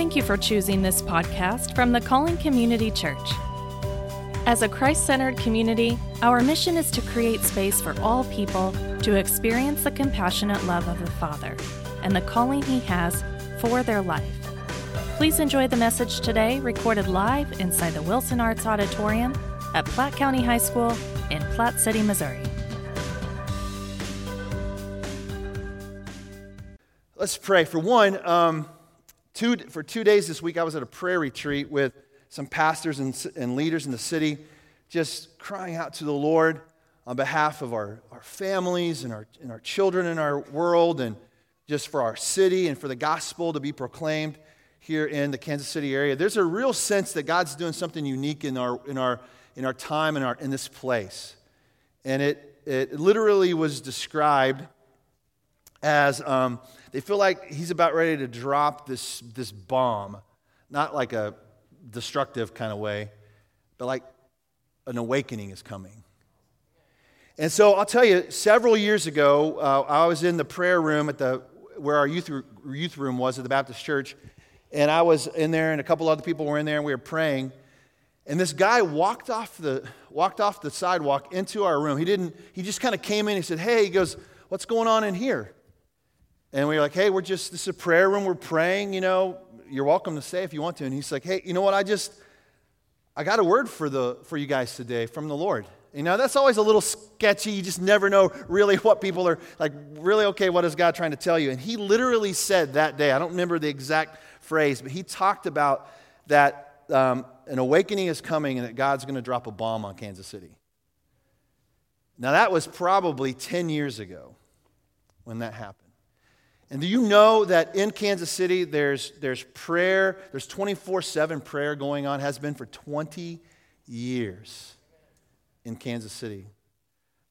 Thank you for choosing this podcast from the Calling Community Church. As a Christ centered community, our mission is to create space for all people to experience the compassionate love of the Father and the calling He has for their life. Please enjoy the message today, recorded live inside the Wilson Arts Auditorium at Platte County High School in Platte City, Missouri. Let's pray. For one, um, two, for two days this week, I was at a prayer retreat with some pastors and, and leaders in the city, just crying out to the Lord on behalf of our, our families and our, and our children in our world, and just for our city and for the gospel to be proclaimed here in the Kansas City area. There's a real sense that God's doing something unique in our, in our, in our time and our, in this place. And it, it literally was described as um, they feel like he's about ready to drop this, this bomb, not like a destructive kind of way, but like an awakening is coming. And so I'll tell you, several years ago, uh, I was in the prayer room at the where our youth, youth room was at the Baptist church, and I was in there, and a couple other people were in there, and we were praying. And this guy walked off the walked off the sidewalk into our room. He didn't. He just kind of came in. He said, "Hey," he goes, "What's going on in here?" And we were like, "Hey, we're just this is a prayer room. We're praying. You know, you're welcome to stay if you want to." And he's like, "Hey, you know what? I just I got a word for the for you guys today from the Lord." You know, that's always a little sketchy. You just never know really what people are like, really, okay, what is God trying to tell you? And he literally said that day, I don't remember the exact phrase, but he talked about that um, an awakening is coming and that God's going to drop a bomb on Kansas City. Now, that was probably 10 years ago when that happened. And do you know that in Kansas City there's, there's prayer, there's 24 7 prayer going on, has been for 20 years in Kansas City.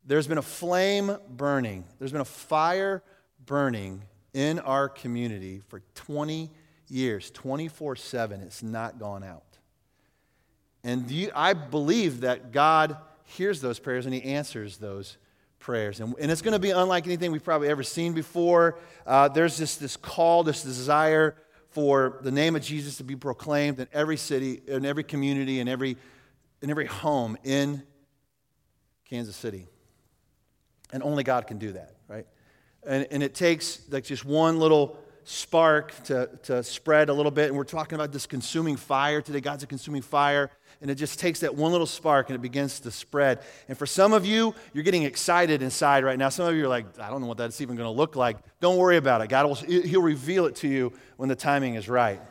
There's been a flame burning, there's been a fire burning in our community for 20 years, 24 7. It's not gone out. And you, I believe that God hears those prayers and He answers those prayers. And, and it's going to be unlike anything we've probably ever seen before. Uh, there's this, this call, this desire for the name of Jesus to be proclaimed in every city, in every community, in every, in every home in Kansas City. And only God can do that, right? And, and it takes like just one little spark to, to spread a little bit. And we're talking about this consuming fire today. God's a consuming fire. And it just takes that one little spark and it begins to spread. And for some of you, you're getting excited inside right now. Some of you are like, I don't know what that's even going to look like. Don't worry about it. God will, He'll reveal it to you when the timing is right.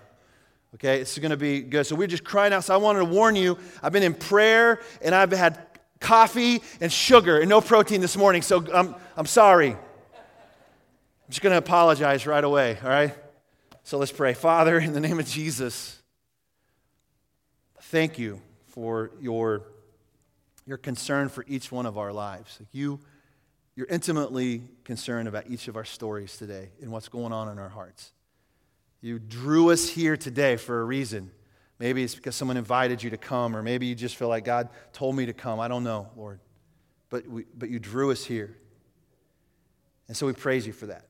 Okay, it's going to be good. So we're just crying out. So I wanted to warn you. I've been in prayer and I've had coffee and sugar and no protein this morning, so I'm, I'm sorry. I'm just going to apologize right away, all right? So let's pray. Father, in the name of Jesus, thank you for your, your concern for each one of our lives. You, you're intimately concerned about each of our stories today and what's going on in our hearts. You drew us here today for a reason. Maybe it's because someone invited you to come, or maybe you just feel like God told me to come. I don't know, Lord. But, we, but you drew us here. And so we praise you for that.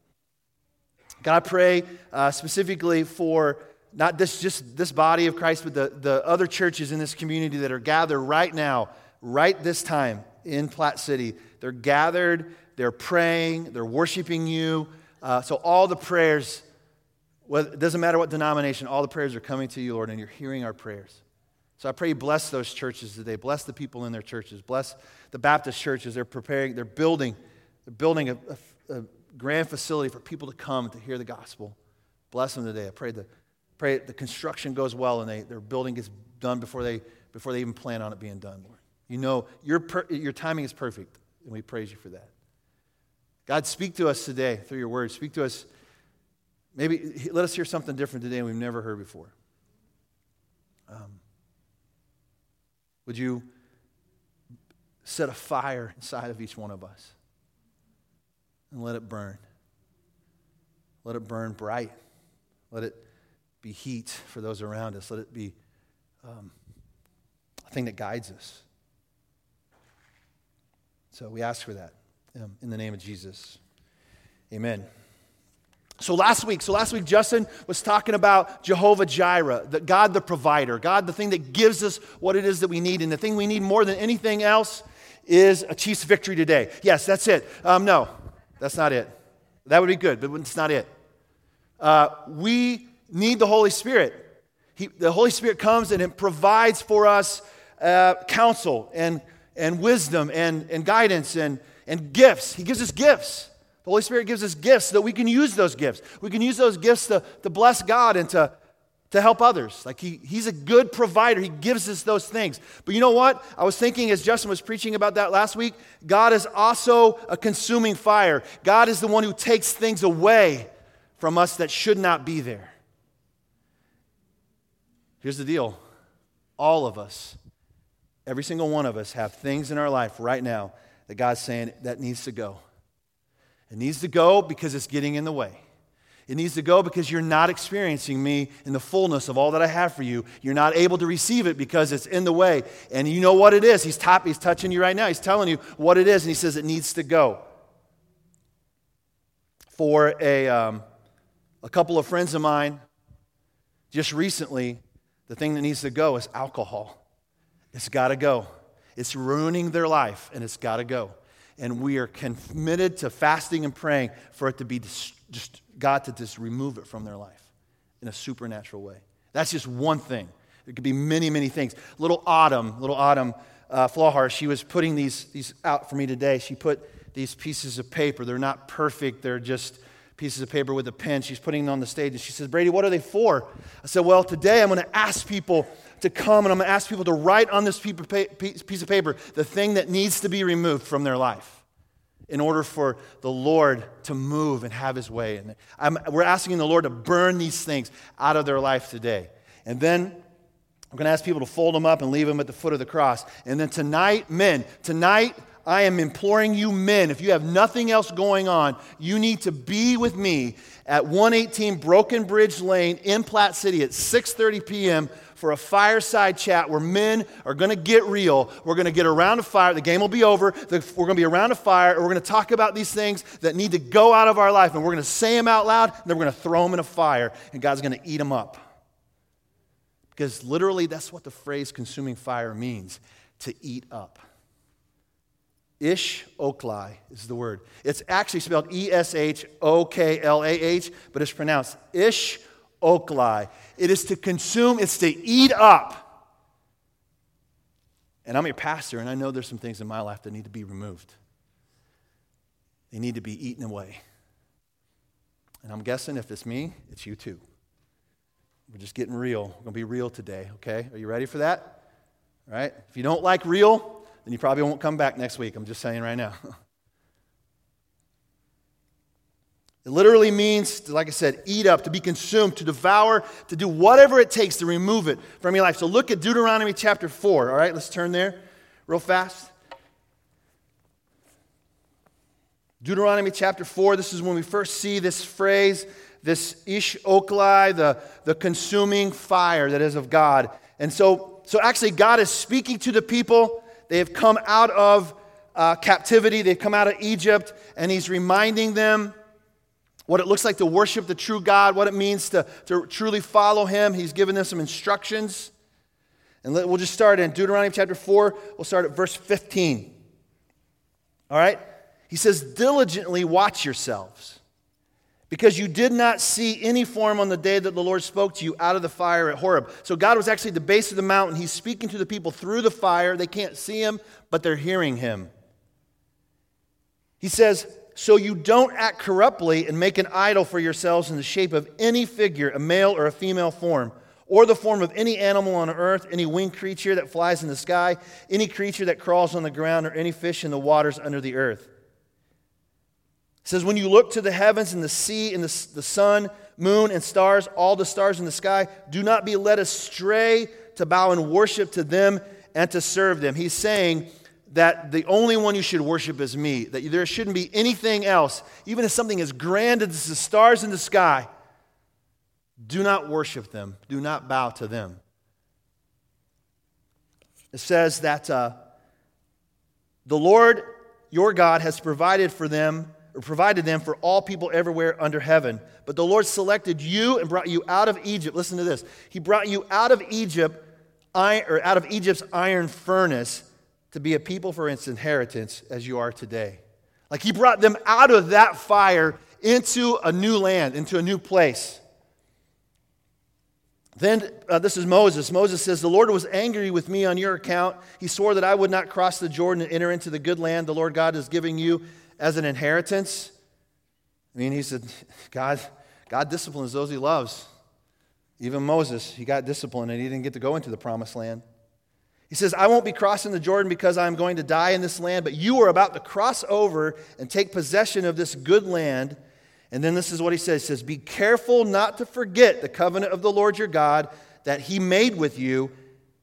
God, I pray uh, specifically for not this, just this body of Christ, but the, the other churches in this community that are gathered right now, right this time in Platte City. They're gathered, they're praying, they're worshiping you. Uh, so all the prayers well, it doesn't matter what denomination, all the prayers are coming to you, Lord, and you're hearing our prayers. So I pray you bless those churches today. Bless the people in their churches. Bless the Baptist churches. They're preparing, they're building, they're building a, a, a grand facility for people to come to hear the gospel. Bless them today. I pray the, pray the construction goes well and they, their building gets done before they, before they even plan on it being done, Lord. You know, your, your timing is perfect, and we praise you for that. God, speak to us today through your word. Speak to us Maybe let us hear something different today we've never heard before. Um, would you set a fire inside of each one of us and let it burn? Let it burn bright. Let it be heat for those around us. Let it be um, a thing that guides us. So we ask for that um, in the name of Jesus. Amen. So last week, so last week Justin was talking about Jehovah Jireh, the God the provider, God the thing that gives us what it is that we need. And the thing we need more than anything else is a Chiefs victory today. Yes, that's it. Um, no, that's not it. That would be good, but it's not it. Uh, we need the Holy Spirit. He, the Holy Spirit comes and it provides for us uh, counsel and, and wisdom and, and guidance and, and gifts. He gives us gifts. The Holy Spirit gives us gifts so that we can use those gifts. We can use those gifts to, to bless God and to, to help others. Like he, he's a good provider. He gives us those things. But you know what? I was thinking as Justin was preaching about that last week, God is also a consuming fire. God is the one who takes things away from us that should not be there. Here's the deal all of us, every single one of us, have things in our life right now that God's saying that needs to go. It needs to go because it's getting in the way. It needs to go because you're not experiencing me in the fullness of all that I have for you. You're not able to receive it because it's in the way. And you know what it is. He's, top, he's touching you right now. He's telling you what it is, and he says it needs to go. For a, um, a couple of friends of mine, just recently, the thing that needs to go is alcohol. It's got to go. It's ruining their life, and it's got to go. And we are committed to fasting and praying for it to be just God to just remove it from their life in a supernatural way. That's just one thing. It could be many, many things. Little Autumn, little Autumn uh, Flahar, she was putting these, these out for me today. She put these pieces of paper. They're not perfect, they're just pieces of paper with a pen. She's putting them on the stage and she says, Brady, what are they for? I said, Well, today I'm going to ask people to come and I'm going to ask people to write on this piece of paper the thing that needs to be removed from their life in order for the Lord to move and have his way. And I'm, we're asking the Lord to burn these things out of their life today. And then I'm going to ask people to fold them up and leave them at the foot of the cross. And then tonight, men, tonight I am imploring you, men, if you have nothing else going on, you need to be with me at 118 Broken Bridge Lane in Platte City at 6:30 p.m. for a fireside chat where men are going to get real. We're going to get around a fire. The game will be over. We're going to be around a fire, and we're going to talk about these things that need to go out of our life, and we're going to say them out loud, and then we're going to throw them in a fire, and God's going to eat them up. Because literally, that's what the phrase consuming fire means to eat up. Ish Oklai is the word. It's actually spelled E S H O K L A H, but it's pronounced Ish Oklai. It is to consume, it's to eat up. And I'm your pastor, and I know there's some things in my life that need to be removed. They need to be eaten away. And I'm guessing if it's me, it's you too. We're just getting real. We're going to be real today, okay? Are you ready for that? All right? If you don't like real, then you probably won't come back next week. I'm just saying right now. It literally means, like I said, eat up, to be consumed, to devour, to do whatever it takes to remove it from your life. So look at Deuteronomy chapter 4. All right, let's turn there real fast. Deuteronomy chapter 4, this is when we first see this phrase, this ish oklai, the, the consuming fire that is of God. And so, so actually, God is speaking to the people they have come out of uh, captivity, they've come out of Egypt, and he's reminding them what it looks like to worship the true God, what it means to, to truly follow him. He's given them some instructions. And let, we'll just start in Deuteronomy chapter 4. We'll start at verse 15. All right? He says, Diligently watch yourselves because you did not see any form on the day that the Lord spoke to you out of the fire at Horeb. So God was actually at the base of the mountain. He's speaking to the people through the fire. They can't see him, but they're hearing him. He says, So you don't act corruptly and make an idol for yourselves in the shape of any figure, a male or a female form, or the form of any animal on earth, any winged creature that flies in the sky, any creature that crawls on the ground, or any fish in the waters under the earth says, When you look to the heavens and the sea and the, the sun, moon, and stars, all the stars in the sky, do not be led astray to bow and worship to them and to serve them. He's saying that the only one you should worship is me, that there shouldn't be anything else, even if something as grand as the stars in the sky. Do not worship them, do not bow to them. It says that uh, the Lord your God has provided for them provided them for all people everywhere under heaven. But the Lord selected you and brought you out of Egypt. Listen to this. He brought you out of Egypt, or out of Egypt's iron furnace to be a people for its inheritance as you are today. Like he brought them out of that fire into a new land, into a new place. Then uh, this is Moses. Moses says, The Lord was angry with me on your account. He swore that I would not cross the Jordan and enter into the good land the Lord God is giving you as an inheritance. I mean, he said, God, God disciplines those he loves. Even Moses, he got disciplined and he didn't get to go into the promised land. He says, I won't be crossing the Jordan because I'm going to die in this land, but you are about to cross over and take possession of this good land. And then this is what he says. He says, Be careful not to forget the covenant of the Lord your God that he made with you,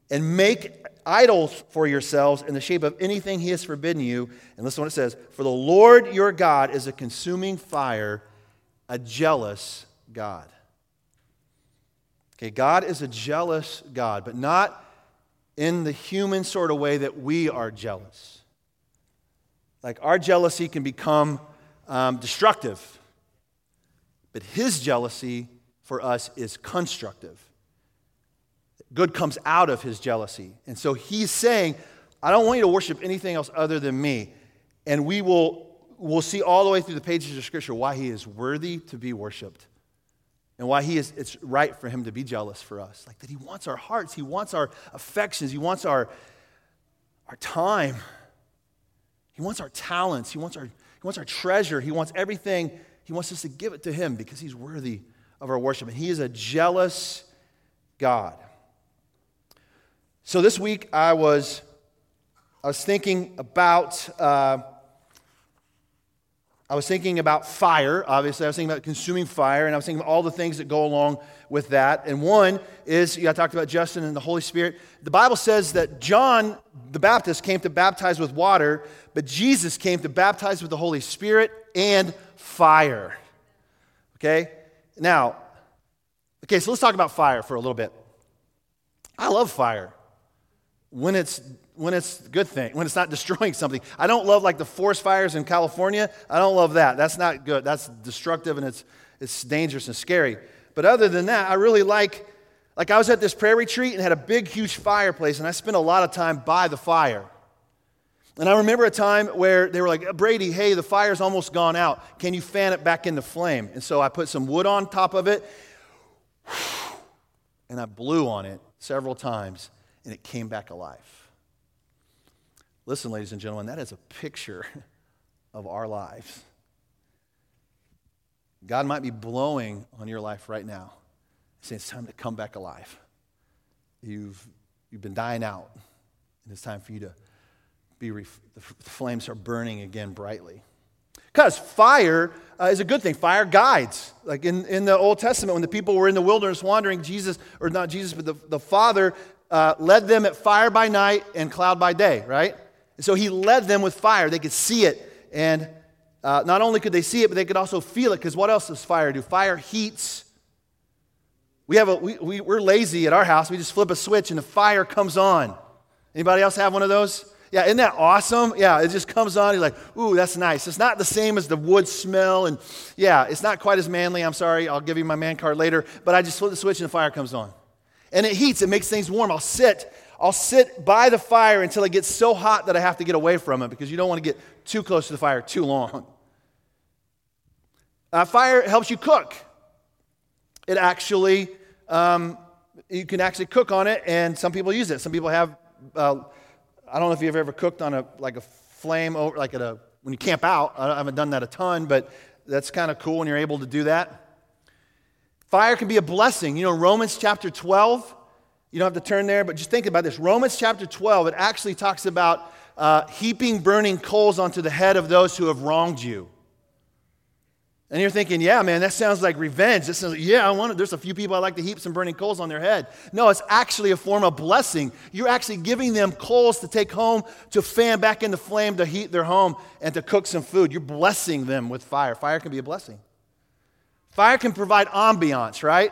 and make idols for yourselves in the shape of anything he has forbidden you. And listen to what it says For the Lord your God is a consuming fire, a jealous God. Okay, God is a jealous God, but not in the human sort of way that we are jealous. Like our jealousy can become um, destructive, but his jealousy for us is constructive. Good comes out of his jealousy. And so he's saying, I don't want you to worship anything else other than me. And we will we'll see all the way through the pages of Scripture why he is worthy to be worshiped and why he is it's right for him to be jealous for us like that he wants our hearts he wants our affections he wants our our time he wants our talents he wants our he wants our treasure he wants everything he wants us to give it to him because he's worthy of our worship and he is a jealous god so this week i was i was thinking about uh, I was thinking about fire, obviously. I was thinking about consuming fire, and I was thinking about all the things that go along with that. And one is, I talked about Justin and the Holy Spirit. The Bible says that John the Baptist came to baptize with water, but Jesus came to baptize with the Holy Spirit and fire. Okay? Now, okay, so let's talk about fire for a little bit. I love fire when it's when it's a good thing, when it's not destroying something. I don't love like the forest fires in California. I don't love that. That's not good. That's destructive and it's, it's dangerous and scary. But other than that, I really like, like I was at this prayer retreat and had a big, huge fireplace, and I spent a lot of time by the fire. And I remember a time where they were like, Brady, hey, the fire's almost gone out. Can you fan it back into flame? And so I put some wood on top of it, and I blew on it several times, and it came back alive. Listen, ladies and gentlemen, that is a picture of our lives. God might be blowing on your life right now, saying it's time to come back alive. You've, you've been dying out, and it's time for you to be, ref- the flames are burning again brightly. Because fire uh, is a good thing. Fire guides. Like in, in the Old Testament, when the people were in the wilderness wandering, Jesus, or not Jesus, but the, the Father uh, led them at fire by night and cloud by day, right? And so he led them with fire. They could see it. And uh, not only could they see it, but they could also feel it. Because what else does fire do? Fire heats. We have a, we, we, we're lazy at our house. We just flip a switch and the fire comes on. Anybody else have one of those? Yeah, isn't that awesome? Yeah, it just comes on. You're like, ooh, that's nice. It's not the same as the wood smell. And yeah, it's not quite as manly. I'm sorry. I'll give you my man card later. But I just flip the switch and the fire comes on. And it heats, it makes things warm. I'll sit I'll sit by the fire until it gets so hot that I have to get away from it because you don't want to get too close to the fire too long. Uh, fire helps you cook. It actually, um, you can actually cook on it, and some people use it. Some people have, uh, I don't know if you've ever cooked on a like a flame over, like at a when you camp out. I haven't done that a ton, but that's kind of cool when you're able to do that. Fire can be a blessing. You know, Romans chapter 12 you don't have to turn there, but just think about this. Romans chapter 12, it actually talks about uh, heaping burning coals onto the head of those who have wronged you. And you're thinking, yeah, man, that sounds like revenge. This sounds like, yeah, I want to, there's a few people I like to heap some burning coals on their head. No, it's actually a form of blessing. You're actually giving them coals to take home, to fan back in the flame, to heat their home, and to cook some food. You're blessing them with fire. Fire can be a blessing. Fire can provide ambiance, right?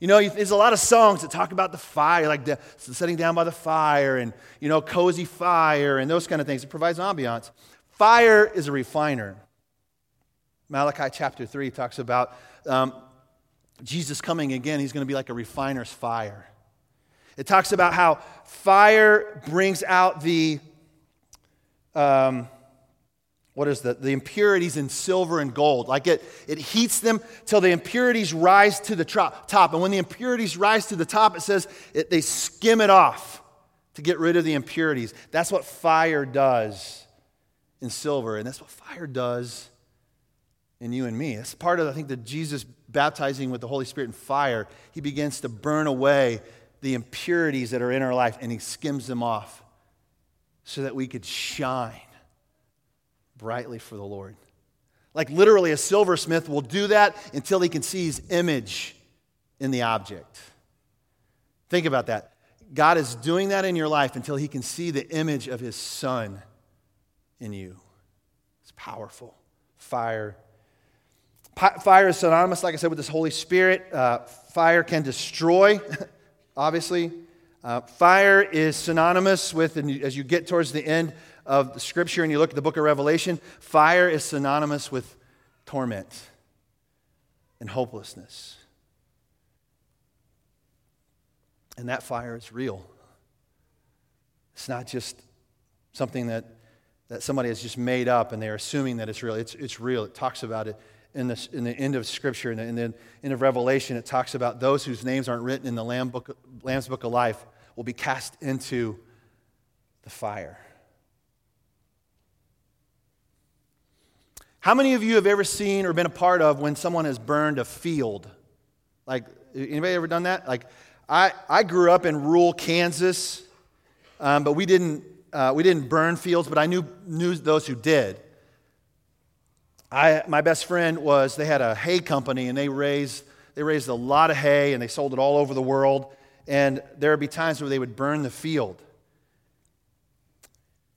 You know, there's a lot of songs that talk about the fire, like the, sitting down by the fire and, you know, cozy fire and those kind of things. It provides ambiance. Fire is a refiner. Malachi chapter 3 talks about um, Jesus coming again. He's going to be like a refiner's fire. It talks about how fire brings out the, um, what is the, the impurities in silver and gold. Like it, it heats them till the impurities rise to the top. And when the impurities rise to the top, it says it, they skim it off to get rid of the impurities. That's what fire does in silver, and that's what fire does in you and me. It's part of, I think, the Jesus baptizing with the Holy Spirit and fire. He begins to burn away the impurities that are in our life and he skims them off so that we could shine brightly for the Lord. Like literally, a silversmith will do that until he can see his image in the object. Think about that. God is doing that in your life until he can see the image of his son in you. It's powerful. Fire Fire is synonymous, like I said, with this Holy Spirit. Uh, fire can destroy, obviously. Uh, fire is synonymous with, and as you get towards the end of scripture and you look at the book of Revelation, fire is synonymous with torment and hopelessness. And that fire is real. It's not just something that, that somebody has just made up and they're assuming that it's real. It's, it's real. It talks about it in, the in the end of Scripture, the, in the end of Revelation, it talks about those whose names aren't written in the Lamb book, Lamb's Book of Life will be cast into the fire. How many of you have ever seen or been a part of when someone has burned a field? Like, anybody ever done that? Like, I, I grew up in rural Kansas, um, but we didn't, uh, we didn't burn fields, but I knew, knew those who did. I, my best friend was, they had a hay company and they raised, they raised a lot of hay and they sold it all over the world. And there would be times where they would burn the field.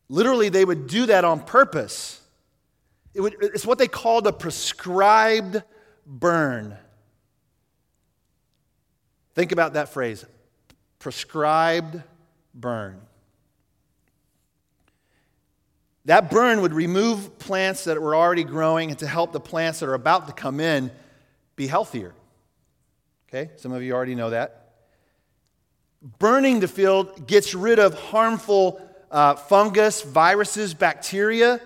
Literally, they would do that on purpose. It would, it's what they called a prescribed burn. Think about that phrase prescribed burn. That burn would remove plants that were already growing and to help the plants that are about to come in be healthier. Okay, some of you already know that. Burning the field gets rid of harmful uh, fungus, viruses, bacteria,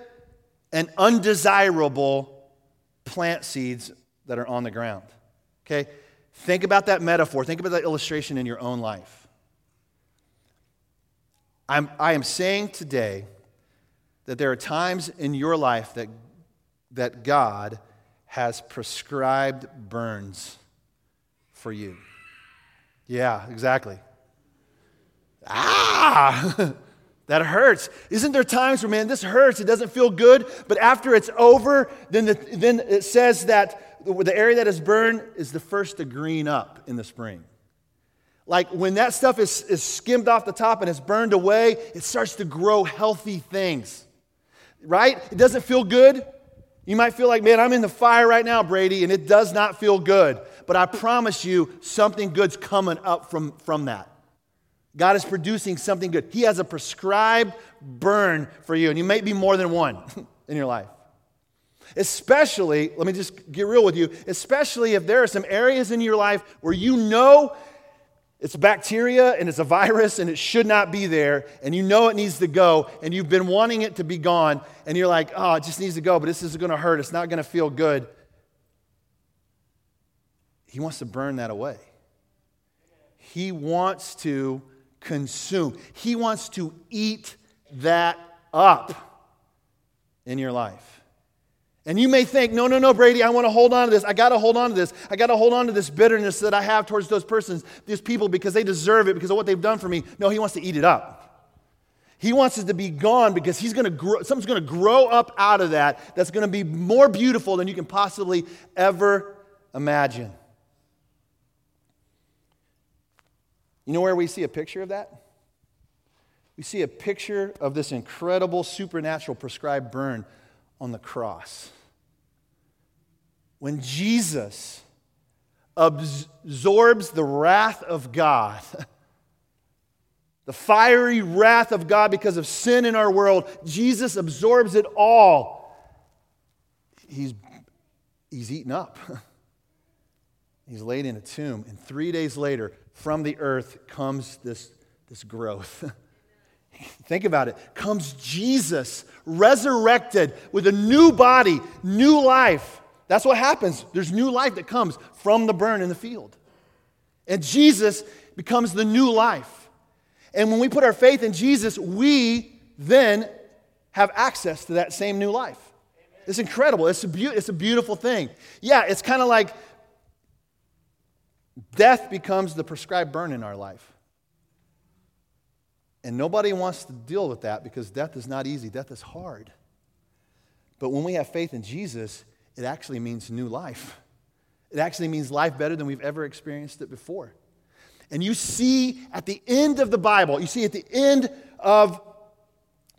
and undesirable plant seeds that are on the ground. Okay, think about that metaphor, think about that illustration in your own life. I'm, I am saying today that there are times in your life that, that God has prescribed burns for you. Yeah, exactly. Ah! that hurts. Isn't there times where, man, this hurts, it doesn't feel good, but after it's over, then, the, then it says that the area that is burned is the first to green up in the spring. Like when that stuff is, is skimmed off the top and it's burned away, it starts to grow healthy things right? It doesn't feel good. You might feel like, man, I'm in the fire right now, Brady, and it does not feel good. But I promise you, something good's coming up from, from that. God is producing something good. He has a prescribed burn for you, and you may be more than one in your life. Especially, let me just get real with you, especially if there are some areas in your life where you know it's bacteria and it's a virus and it should not be there, and you know it needs to go, and you've been wanting it to be gone, and you're like, oh, it just needs to go, but this is going to hurt. It's not going to feel good. He wants to burn that away. He wants to consume, He wants to eat that up in your life. And you may think, no, no, no, Brady, I want to hold on to this. I got to hold on to this. I got to hold on to this bitterness that I have towards those persons, these people, because they deserve it, because of what they've done for me. No, he wants to eat it up. He wants it to be gone because he's going to grow, something's going to grow up out of that that's going to be more beautiful than you can possibly ever imagine. You know where we see a picture of that? We see a picture of this incredible supernatural prescribed burn on the cross when Jesus absorbs the wrath of God, the fiery wrath of God because of sin in our world, Jesus absorbs it all. He's he's eaten up. he's laid in a tomb. And three days later, from the earth comes this, this growth. Think about it. Comes Jesus, resurrected with a new body, new life. That's what happens. There's new life that comes from the burn in the field. And Jesus becomes the new life. And when we put our faith in Jesus, we then have access to that same new life. It's incredible. It's a, be- it's a beautiful thing. Yeah, it's kind of like death becomes the prescribed burn in our life. And nobody wants to deal with that because death is not easy, death is hard. But when we have faith in Jesus, it actually means new life. It actually means life better than we've ever experienced it before. And you see at the end of the Bible, you see at the end of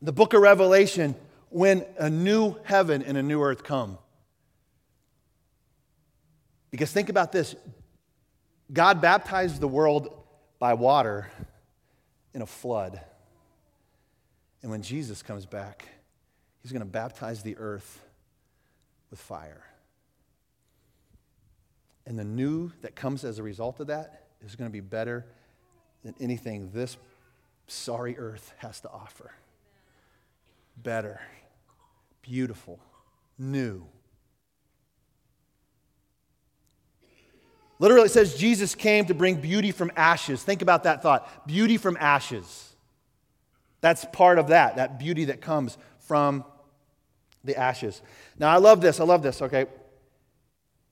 the book of Revelation, when a new heaven and a new earth come. Because think about this God baptized the world by water in a flood. And when Jesus comes back, he's going to baptize the earth with fire. And the new that comes as a result of that is going to be better than anything this sorry earth has to offer. Better, beautiful, new. Literally, it says Jesus came to bring beauty from ashes. Think about that thought beauty from ashes. That's part of that, that beauty that comes from the ashes. Now, I love this. I love this, okay?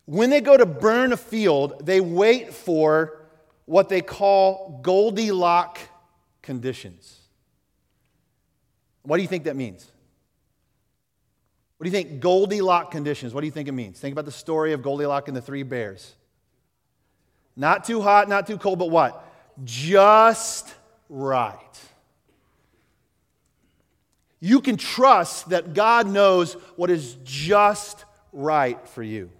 When they go to burn a field, they wait for what they call Goldilocks conditions. What do you think that means? What do you think Goldilocks conditions? What do you think it means? Think about the story of Goldilocks and the three bears. Not too hot, not too cold, but what? Just right. You can trust that God knows what is just right for you.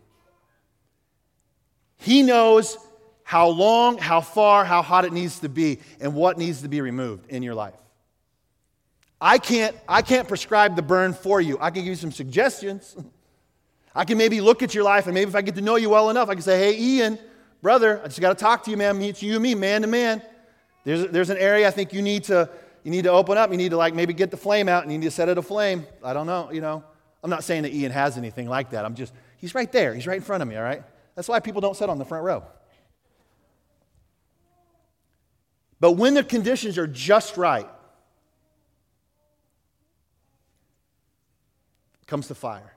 He knows how long, how far, how hot it needs to be, and what needs to be removed in your life. I can't, I can't prescribe the burn for you. I can give you some suggestions. I can maybe look at your life, and maybe if I get to know you well enough, I can say, hey, Ian, brother, I just got to talk to you, man. Meet you and me, man to man. There's, there's an area I think you need to you need to open up. You need to like maybe get the flame out and you need to set it aflame. I don't know, you know. I'm not saying that Ian has anything like that. I'm just he's right there. He's right in front of me, all right? That's why people don't sit on the front row. But when the conditions are just right, comes the fire.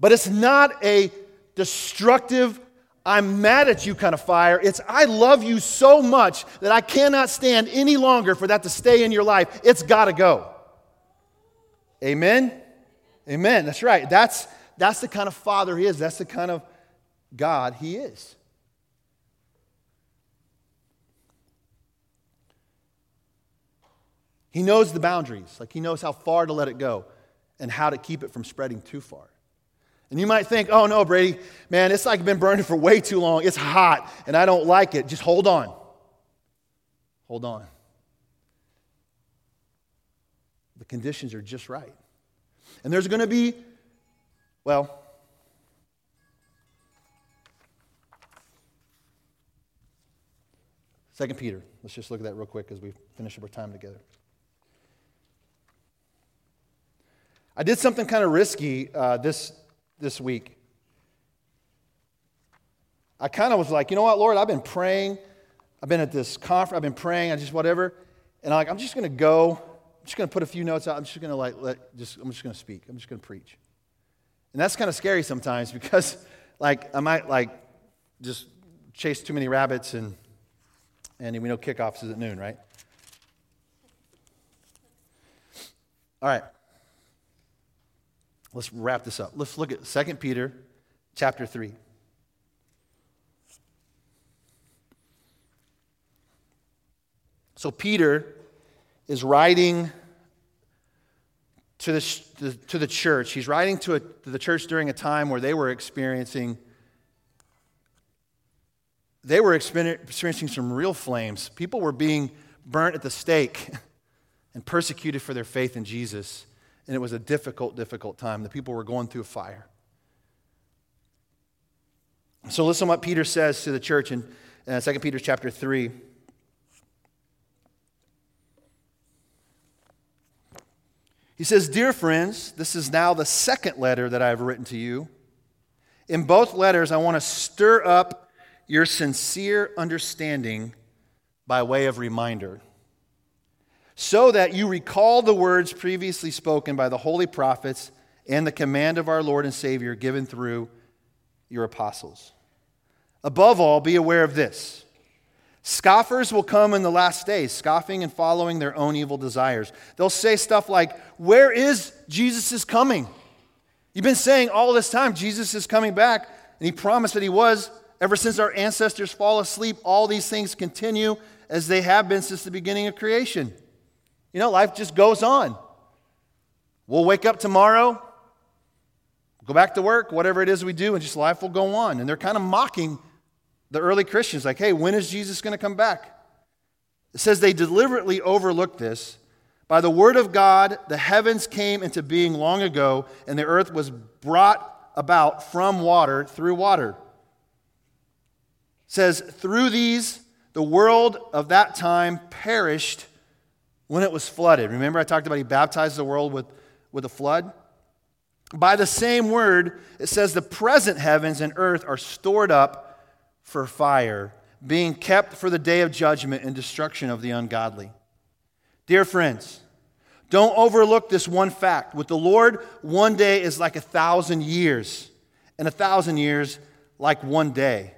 But it's not a destructive, I'm mad at you kind of fire. It's I love you so much that I cannot stand any longer for that to stay in your life. It's got to go. Amen? Amen. That's right. That's, that's the kind of father he is. That's the kind of God he is. He knows the boundaries, like he knows how far to let it go and how to keep it from spreading too far. And you might think, oh no, Brady, man, it's like been burning for way too long. It's hot and I don't like it. Just hold on. Hold on. The conditions are just right. And there's going to be, well, Second Peter. Let's just look at that real quick as we finish up our time together. I did something kind of risky uh, this this week. I kind of was like, you know what, Lord, I've been praying. I've been at this conference, I've been praying, I just whatever. And I'm like, I'm just going to go. I'm just going to put a few notes out. I'm just going to like let just I'm just going to speak. I'm just going to preach. And that's kind of scary sometimes because like I might like just chase too many rabbits and and we know kickoffs is at noon, right? All right. Let's wrap this up. Let's look at 2 Peter chapter 3. So, Peter is writing to the, to the church. He's writing to, a, to the church during a time where they were experiencing they were experiencing some real flames. People were being burnt at the stake and persecuted for their faith in Jesus. And it was a difficult, difficult time. The people were going through fire. So listen what Peter says to the church in uh, 2 Peter chapter 3. He says, Dear friends, this is now the second letter that I have written to you. In both letters, I want to stir up your sincere understanding by way of reminder, so that you recall the words previously spoken by the holy prophets and the command of our Lord and Savior given through your apostles. Above all, be aware of this Scoffers will come in the last days, scoffing and following their own evil desires. They'll say stuff like, Where is Jesus' coming? You've been saying all this time Jesus is coming back, and he promised that he was. Ever since our ancestors fall asleep, all these things continue as they have been since the beginning of creation. You know, life just goes on. We'll wake up tomorrow, go back to work, whatever it is we do, and just life will go on. And they're kind of mocking the early Christians, like, hey, when is Jesus going to come back? It says they deliberately overlooked this. By the word of God, the heavens came into being long ago, and the earth was brought about from water through water. It says, through these, the world of that time perished when it was flooded. Remember, I talked about he baptized the world with, with a flood? By the same word, it says the present heavens and earth are stored up for fire, being kept for the day of judgment and destruction of the ungodly. Dear friends, don't overlook this one fact. With the Lord, one day is like a thousand years, and a thousand years like one day.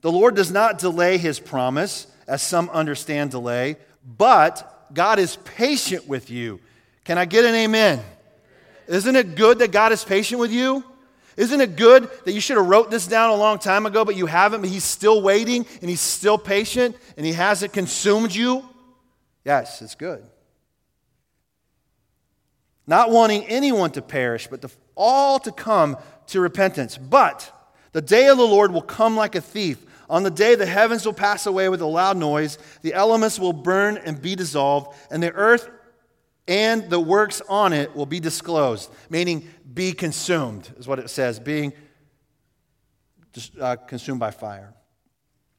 The Lord does not delay his promise, as some understand delay, but God is patient with you. Can I get an amen? Isn't it good that God is patient with you? Isn't it good that you should have wrote this down a long time ago, but you haven't, but he's still waiting and he's still patient and he hasn't consumed you? Yes, it's good. Not wanting anyone to perish, but to, all to come to repentance. But the day of the Lord will come like a thief. On the day the heavens will pass away with a loud noise, the elements will burn and be dissolved, and the earth and the works on it will be disclosed, meaning be consumed, is what it says, being uh, consumed by fire.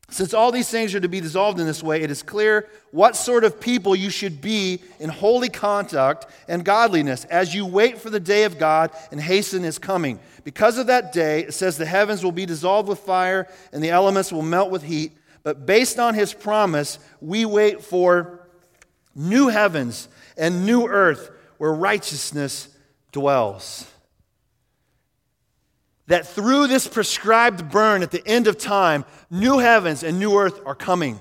Since all these things are to be dissolved in this way, it is clear what sort of people you should be in holy conduct and godliness as you wait for the day of God and hasten his coming. Because of that day, it says the heavens will be dissolved with fire and the elements will melt with heat. But based on his promise, we wait for new heavens and new earth where righteousness dwells. That through this prescribed burn at the end of time, new heavens and new earth are coming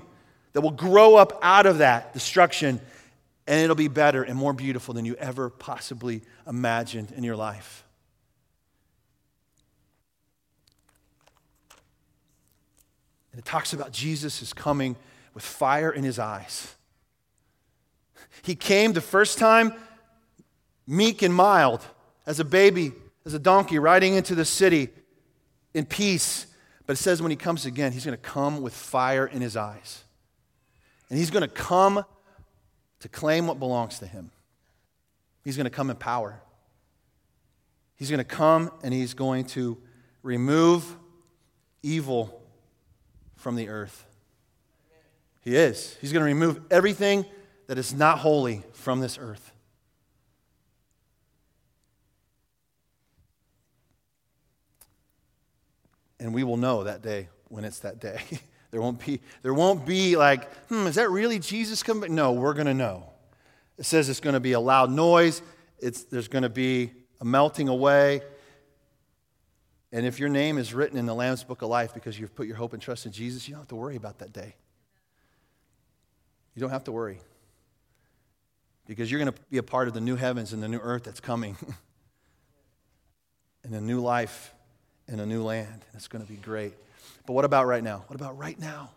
that will grow up out of that destruction, and it'll be better and more beautiful than you ever possibly imagined in your life. And it talks about Jesus is coming with fire in his eyes. He came the first time meek and mild, as a baby, as a donkey, riding into the city in peace. But it says when he comes again, he's going to come with fire in his eyes. And he's going to come to claim what belongs to him. He's going to come in power. He's going to come and he's going to remove evil from the earth. He is. He's going to remove everything that is not holy from this earth. And we will know that day when it's that day. there won't be, there won't be like, hmm, is that really Jesus coming? No, we're going to know. It says it's going to be a loud noise, it's, there's going to be a melting away. And if your name is written in the Lamb's Book of Life because you've put your hope and trust in Jesus, you don't have to worry about that day. You don't have to worry because you're going to be a part of the new heavens and the new earth that's coming, and a new life in a new land. It's going to be great. But what about right now? What about right now?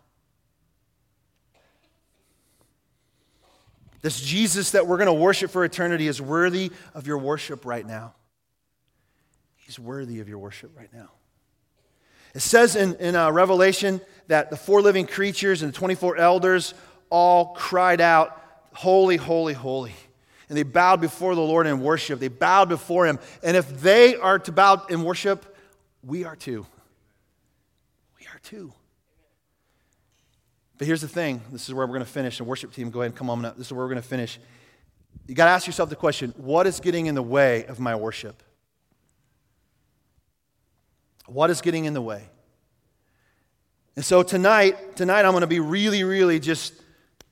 This Jesus that we're going to worship for eternity is worthy of your worship right now. He's worthy of your worship right now. It says in, in uh, Revelation that the four living creatures and the 24 elders all cried out, Holy, holy, holy. And they bowed before the Lord in worship. They bowed before Him. And if they are to bow in worship, we are too. We are too. But here's the thing this is where we're going to finish. And worship team, go ahead and come on up. This is where we're going to finish. You got to ask yourself the question what is getting in the way of my worship? What is getting in the way? And so tonight, tonight I'm going to be really, really just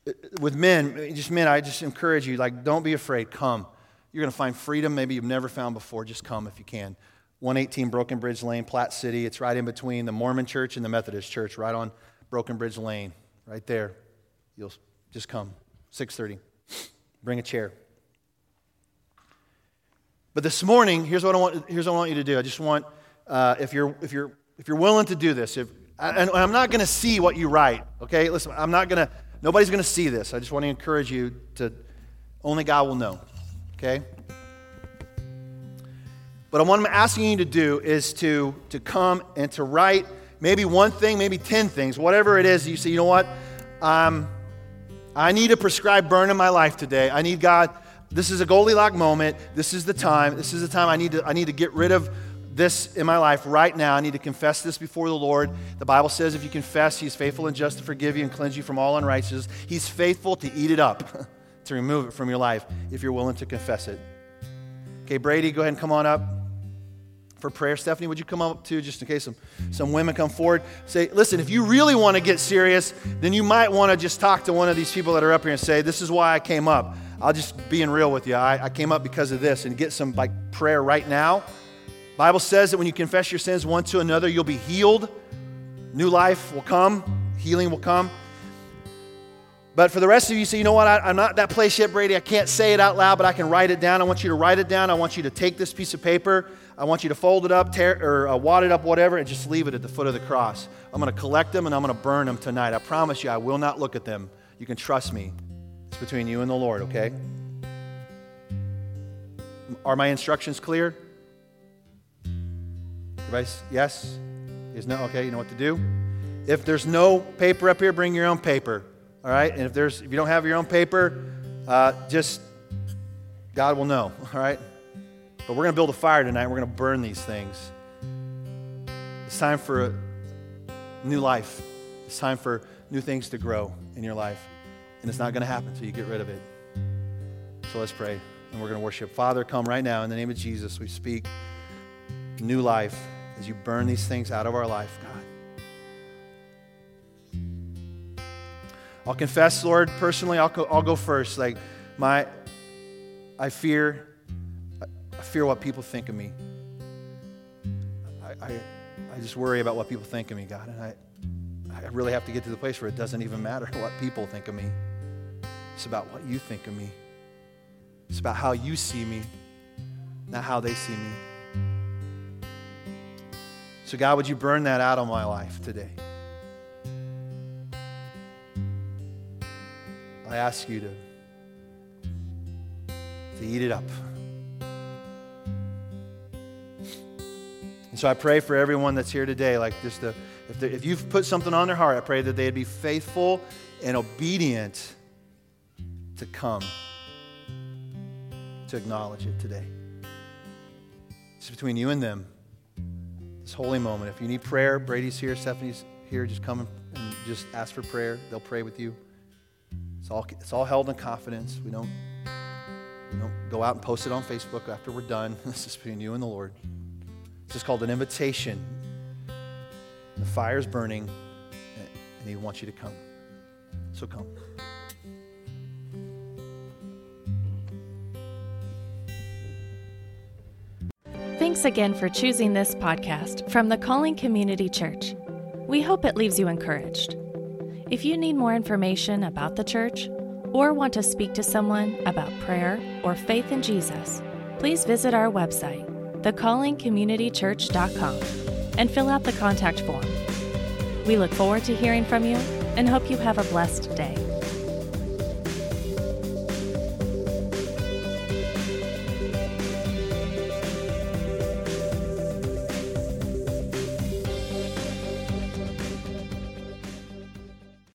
uh, with men, just men, I just encourage you, like, don't be afraid. Come. You're going to find freedom maybe you've never found before. Just come if you can. 118 Broken Bridge Lane, Platte City. It's right in between the Mormon church and the Methodist church, right on Broken Bridge Lane, right there. You'll just come. 6:30. Bring a chair. But this morning, here's what I want. Here's what I want you to do. I just want, uh, if you're if you're if you're willing to do this, if and I'm not going to see what you write. Okay, listen. I'm not going to. Nobody's going to see this. I just want to encourage you to. Only God will know. Okay. But what I'm asking you to do is to, to come and to write maybe one thing, maybe 10 things, whatever it is. You say, you know what? Um, I need a prescribed burn in my life today. I need God. This is a Goldilocks moment. This is the time. This is the time I need to, I need to get rid of this in my life right now. I need to confess this before the Lord. The Bible says if you confess, He's faithful and just to forgive you and cleanse you from all unrighteousness. He's faithful to eat it up, to remove it from your life if you're willing to confess it. Okay, Brady, go ahead and come on up for prayer. Stephanie, would you come up too, just in case some, some women come forward? Say, listen, if you really want to get serious, then you might want to just talk to one of these people that are up here and say, this is why I came up. I'll just being real with you. I, I came up because of this and get some like prayer right now. Bible says that when you confess your sins one to another, you'll be healed. New life will come, healing will come. But for the rest of you, say, you know what? I, am not that place yet, Brady. I can't say it out loud, but I can write it down. I want you to write it down. I want you to take this piece of paper I want you to fold it up, tear, or uh, wad it up, whatever, and just leave it at the foot of the cross. I'm going to collect them and I'm going to burn them tonight. I promise you, I will not look at them. You can trust me. It's between you and the Lord, okay? Are my instructions clear? Everybody's yes? Is no? Okay, you know what to do? If there's no paper up here, bring your own paper. All right? And if there's if you don't have your own paper, uh, just God will know. All right? But we're going to build a fire tonight. We're going to burn these things. It's time for a new life. It's time for new things to grow in your life. And it's not going to happen until you get rid of it. So let's pray. And we're going to worship. Father, come right now in the name of Jesus. We speak new life as you burn these things out of our life, God. I'll confess, Lord, personally, I'll go, I'll go first. Like, my, I fear I fear what people think of me. I, I, I just worry about what people think of me, God. And I, I really have to get to the place where it doesn't even matter what people think of me. It's about what you think of me. It's about how you see me, not how they see me. So, God, would you burn that out of my life today? I ask you to, to eat it up. And so I pray for everyone that's here today, like just to, if, if you've put something on their heart, I pray that they'd be faithful and obedient to come to acknowledge it today. It's between you and them. This holy moment. If you need prayer, Brady's here, Stephanie's here. Just come and just ask for prayer. They'll pray with you. It's all, it's all held in confidence. We don't, we don't go out and post it on Facebook after we're done. This is between you and the Lord. This is called an invitation. The fire's burning, and He wants you to come. So come. Thanks again for choosing this podcast from the Calling Community Church. We hope it leaves you encouraged. If you need more information about the church or want to speak to someone about prayer or faith in Jesus, please visit our website thecallingcommunitychurch.com and fill out the contact form. We look forward to hearing from you and hope you have a blessed day.